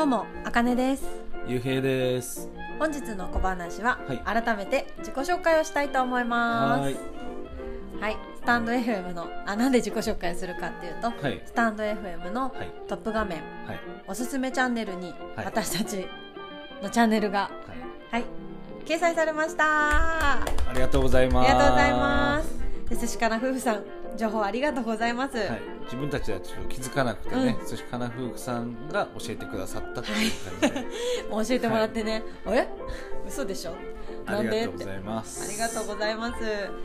どうも、あかねです。ゆうへいです。本日の小話は、はい改めて自己紹介をしたいと思います。ははいい、スタンド FM の、あ、なんで自己紹介するかっていうと、はいスタンド FM のはいトップ画面、はいおすすめチャンネルに、はい私たちのチャンネルが、はい。はい、掲載されました。あありがとうございます。りがとうございます。で、寿司かな夫婦さん、情報ありがとうございます。はい、自分たちはちょっと気づかなくてね、寿司かな夫婦さんが教えてくださったっていう感じで、もう教えてもらってね、え嘘でしょ？なあんで？ってりがとうございます。ありがとうございます。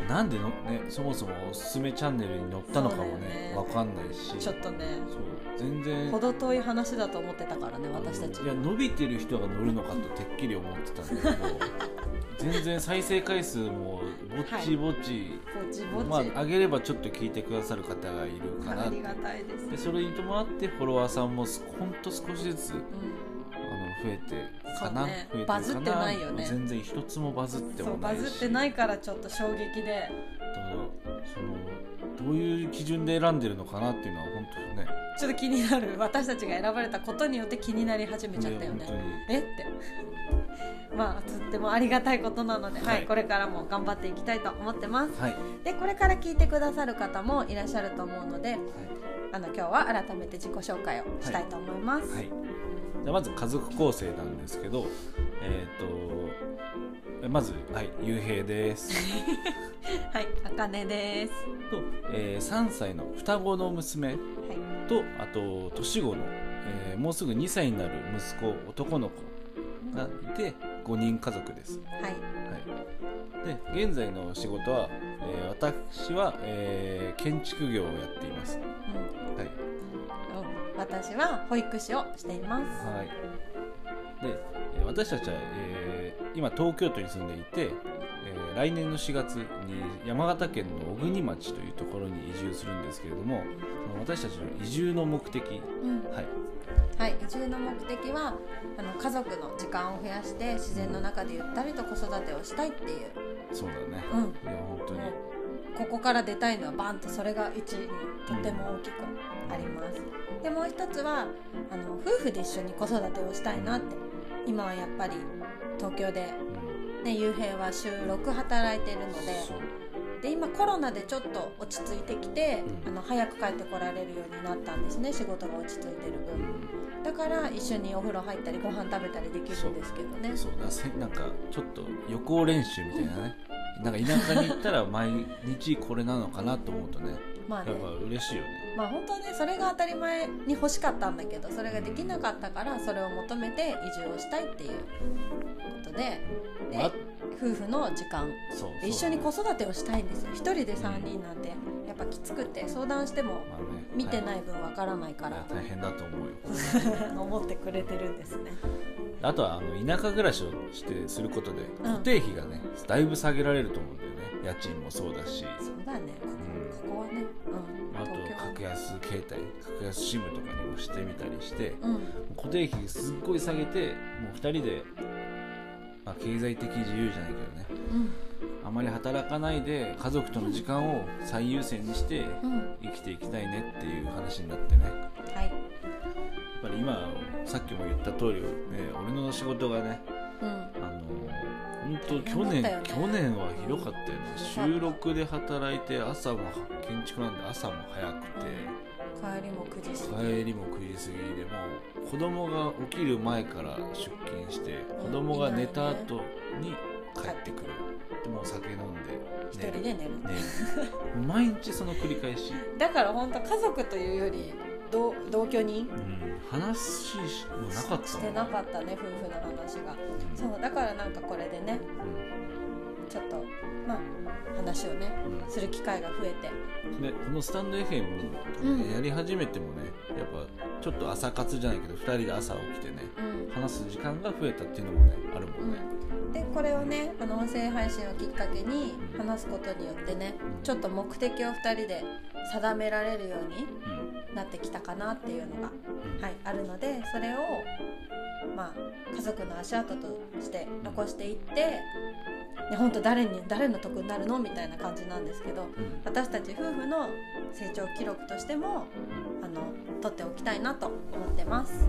なんでのね、そもそもおすすめチャンネルに載ったのかもねね、わかんないし、ちょっとね、そう。全然。程遠い話だと思ってたからね、私たち。いや伸びてる人が乗るのかとてっきり思ってたんだけど、全然再生回数もぼちぼち、ぼちぼち。まあ上げればちょっと聞いてくださる方がいるかなありがたいです。でそれに伴ってフォロワーさんもほんと少しずつうあの増えてかな、ね。増えてるかな？バズってないよね。全然一つもバズってもないし。バズってないからちょっと衝撃で。だからそのどういう基準で選んでるのかなっていうのは本当ねちょっと気になる私たちが選ばれたことによって気になり始めちゃったよね。え？って。まあとってもありがたいことなので、はい。はいこれからも頑張っていきたいと思ってます。はい、でこれから聞いてくださる方もいらっしゃると思うのではあの今日は改めて自己紹介をしたいと思います、いはい、じゃあまず家族構成なんですけどえっ、とまずはいゆうへいです。はい、あかねです。と、えー、3歳の双子の娘。はい、とあと年子の、えーもうすぐ2歳になる息子男の子がいて5人家族です、はい、はい、で現在の仕事は、えー私は、えー建築業をやっています、うん、はい。うん私は保育士をしています。はい、でえー私たちは、えー今東京都に住んでいて、えー来年の4月に山形県の小国町というところに移住するんですけれども私たちの移住の目的、うん、はい、はい、移住の目的はあの家族の時間を増やして自然の中でゆったりと子育てをしたいっていう、そうだね、うん、いや本当に。ここから出たいのはバンとそれが一にとても大きくあります。でもう一つはあの夫婦で一緒に子育てをしたいなって。今はやっぱり東京で、うんね、雄平は週6働いてるので。で今コロナでちょっと落ち着いてきて、うん。あの早く帰ってこられるようになったんですね仕事が落ち着いてるう分ん。だから一緒にお風呂入ったりご飯食べたりできるんですけどね。そうだせなんかちょっと予行練習みたいなねなんか田舎に行ったら毎日これなのかなと思うとねまあね。やっぱ嬉しいよね。まあ本当はねそれが当たり前に欲しかったんだけどそれができなかったからそれを求めて移住をしたいっていうことででまあ夫婦の時間。そうで一緒に子育てをしたいんですよ。一人で3人なんて。やっぱきつくて相談してもまあね見てない分わからないかいやら、大変だと思うよ。思ってくれてるんですね。あとはあの田舎暮らしをしてすることでん。固定費がねだいぶ下げられると思うんだよね。家賃もそうだし。そうだね。ここ,、ここはね、うん、あと格安携帯格安 SIM とかにもしてみたりしてうん。固定費すっごい下げてもう2人で、まあ、経済的自由じゃないけどね。うんあまり働かないで家族との時間を最優先にしてうん。生きていきたいねっていう話になってね。やはい。っぱり今さっきも言った通りね俺の仕事がねうん。あの本当去年、ね。去年はひどかったよね。ひどかった週6で働いて朝も建築なんで朝も早くて。帰りも9時過ぎ。帰りも9時過ぎでもう子供が起きる前から出勤してうん。子供が寝た後に帰ってくる。でもう酒飲ん一で人で寝る。寝る。毎日その繰り返し、だから本当家族というより同同居人？うん、話もなかったしてなかったね夫婦の話が。うん。そうだからなんかこれでねちょっとまあ話をねうん。する機会が増えて。うんでこのスタンド FM うん。やり始めてもねやっぱちょっと朝活じゃないけど2人で朝起きてねうん。話す時間が増えたっていうのもねあるもんね、うん、でこれをねあの音声配信をきっかけに話すことによってねうんちょっと目的を2人で定められるようにうん。なってきたかなっていうのが、うん。はい、あるのでそれを、まあ、家族の足跡として残していって、ね、本当誰に誰の得になるのみたいな感じなんですけどうん。私たち夫婦の成長記録としてもあの取っておきたいなと思ってます。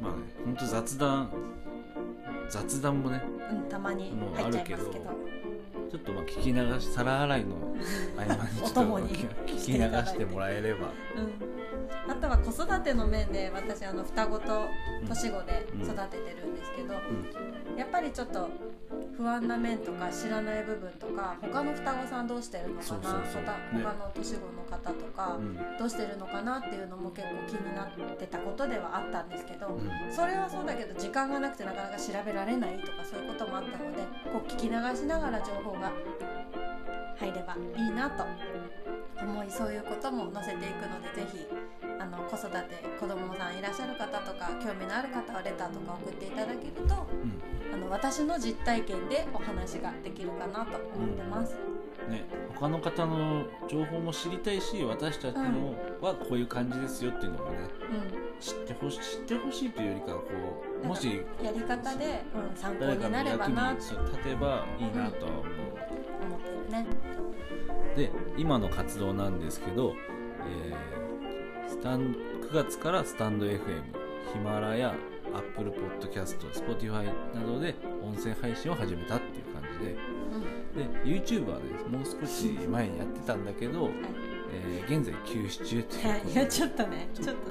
まあね本当雑談雑談もねうん、たまに入っちゃいますけど。ちょっとまあ聞き流し皿洗いの合間にちょっと お供に聞き流してもらえれば。うん、あとは子育ての面で私あの双子と年子で育ててるんですけど、やっぱりちょっと不安な面とか知らない部分とか他の双子さんどうしてるのかな他の年子の方とか、うん。どうしてるのかなっていうのも結構気になってたことではあったんですけど、うん。それはそうだけど時間がなくてなかなか調べられないとかそういうこともあったのでこう聞き流しながら情報が入ればいいなと思いそういうことも載せていくのでぜひあの子育て子供さんいらっしゃる方とか興味のある方はレターとか送っていただけるとうん。あの私の実体験でお話ができるかなと思ってます。ね、他の方の情報も知りたいし私たちのはこういう感じですよっていうのもねう知ってほし知ってほしいというよりかはこうもしん、やり方で、うん、参考になればなと。そう立てばいいなとは思う、思ってるね。で今の活動なんですけど、えースタン9月からスタンド FM ヒマラヤ Apple Podcast Spotify などで音声配信を始めたっていう感じで。で YouTube はねもう少し前にやってたんだけど、えー現在休止中ということで。やちょっとねちょっと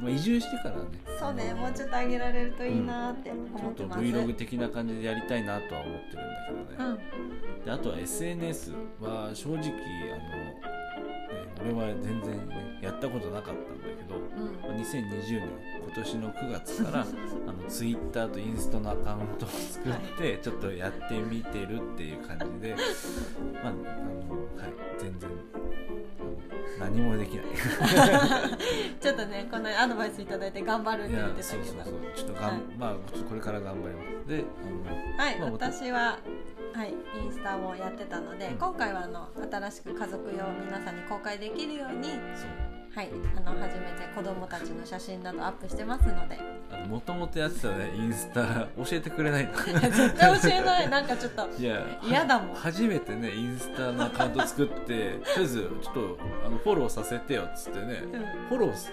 まあ、移住してからね。そうねもうちょっと上げられるといいなってちょっと思ってます。Vlog 的な感じでやりたいなとは思ってるんだけどね、であとは SNS は正直あの、ね、俺は全然、ね、やったことなかったんだけど、うん。うんまあ2020年今年の9月から あの Twitter とインスタのアカウントを作ってちょっとやってみてるっていう感じでまああのはい全然何もできない。ちょっとねこのアドバイスいただいて頑張るっいて言ってたやそうけどそうそう。ちょっとがん、はい。まあこれから頑張ります。であのはい、まあ私は、はい、インスタもやってたので、うん今回はあの新しく家族用皆さんに公開できるように、はい、あの初めて子供たちの写真などアップしてますので。もともとやってたねインスタ教えてくれないの。絶対教えない。なんかちょっといや嫌だもん。は初めてねインスタのアカウント作ってとりあえずちょっとあのフォローさせてよっつってね、うフォローす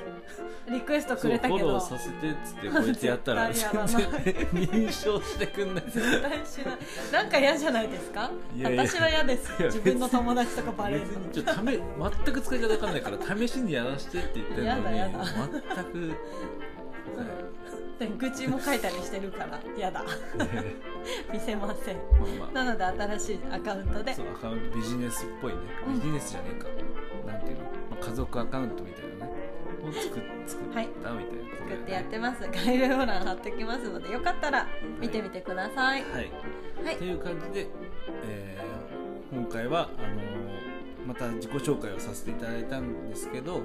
リクエストくれたけど。フォローさせてっつって こうやってやったら絶全然認証してくんない。絶対しないなんか嫌じゃないですか？私は嫌です。自分の友達とかバレ別るの。にちょっとため全く使い方わかんないから試しにやらしてって言ってるのにやだやだ。全く、はいで愚痴も書いたりしてるから嫌だ。見せません。まあまあ。なので新しいアカウントで。そうアカウントビジネスっぽいね。うん。ビジネスじゃねえか、なんていうの、まあ、家族アカウントみたいなね。を作っ作ったはい。みたいなことで、作ってやってます。概要欄貼っておきますのでよかったら見てみてください。はい。はい。という感じで、えー今回はあのーまた自己紹介をさせていただいたんですけど、うん。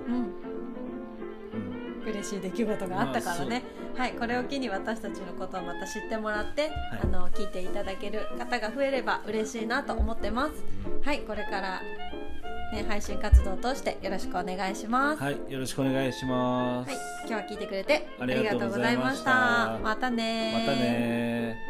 うん、嬉しい出来事があったからね、はい、これを機に私たちのことをまた知ってもらって、い。あの聞いていただける方が増えれば嬉しいなと思ってます。はいこれから、ね、配信活動を通してよろしくお願いします。はいよろしくお願いします、はい、今日は聞いてくれてあありがとうございました。またねまたね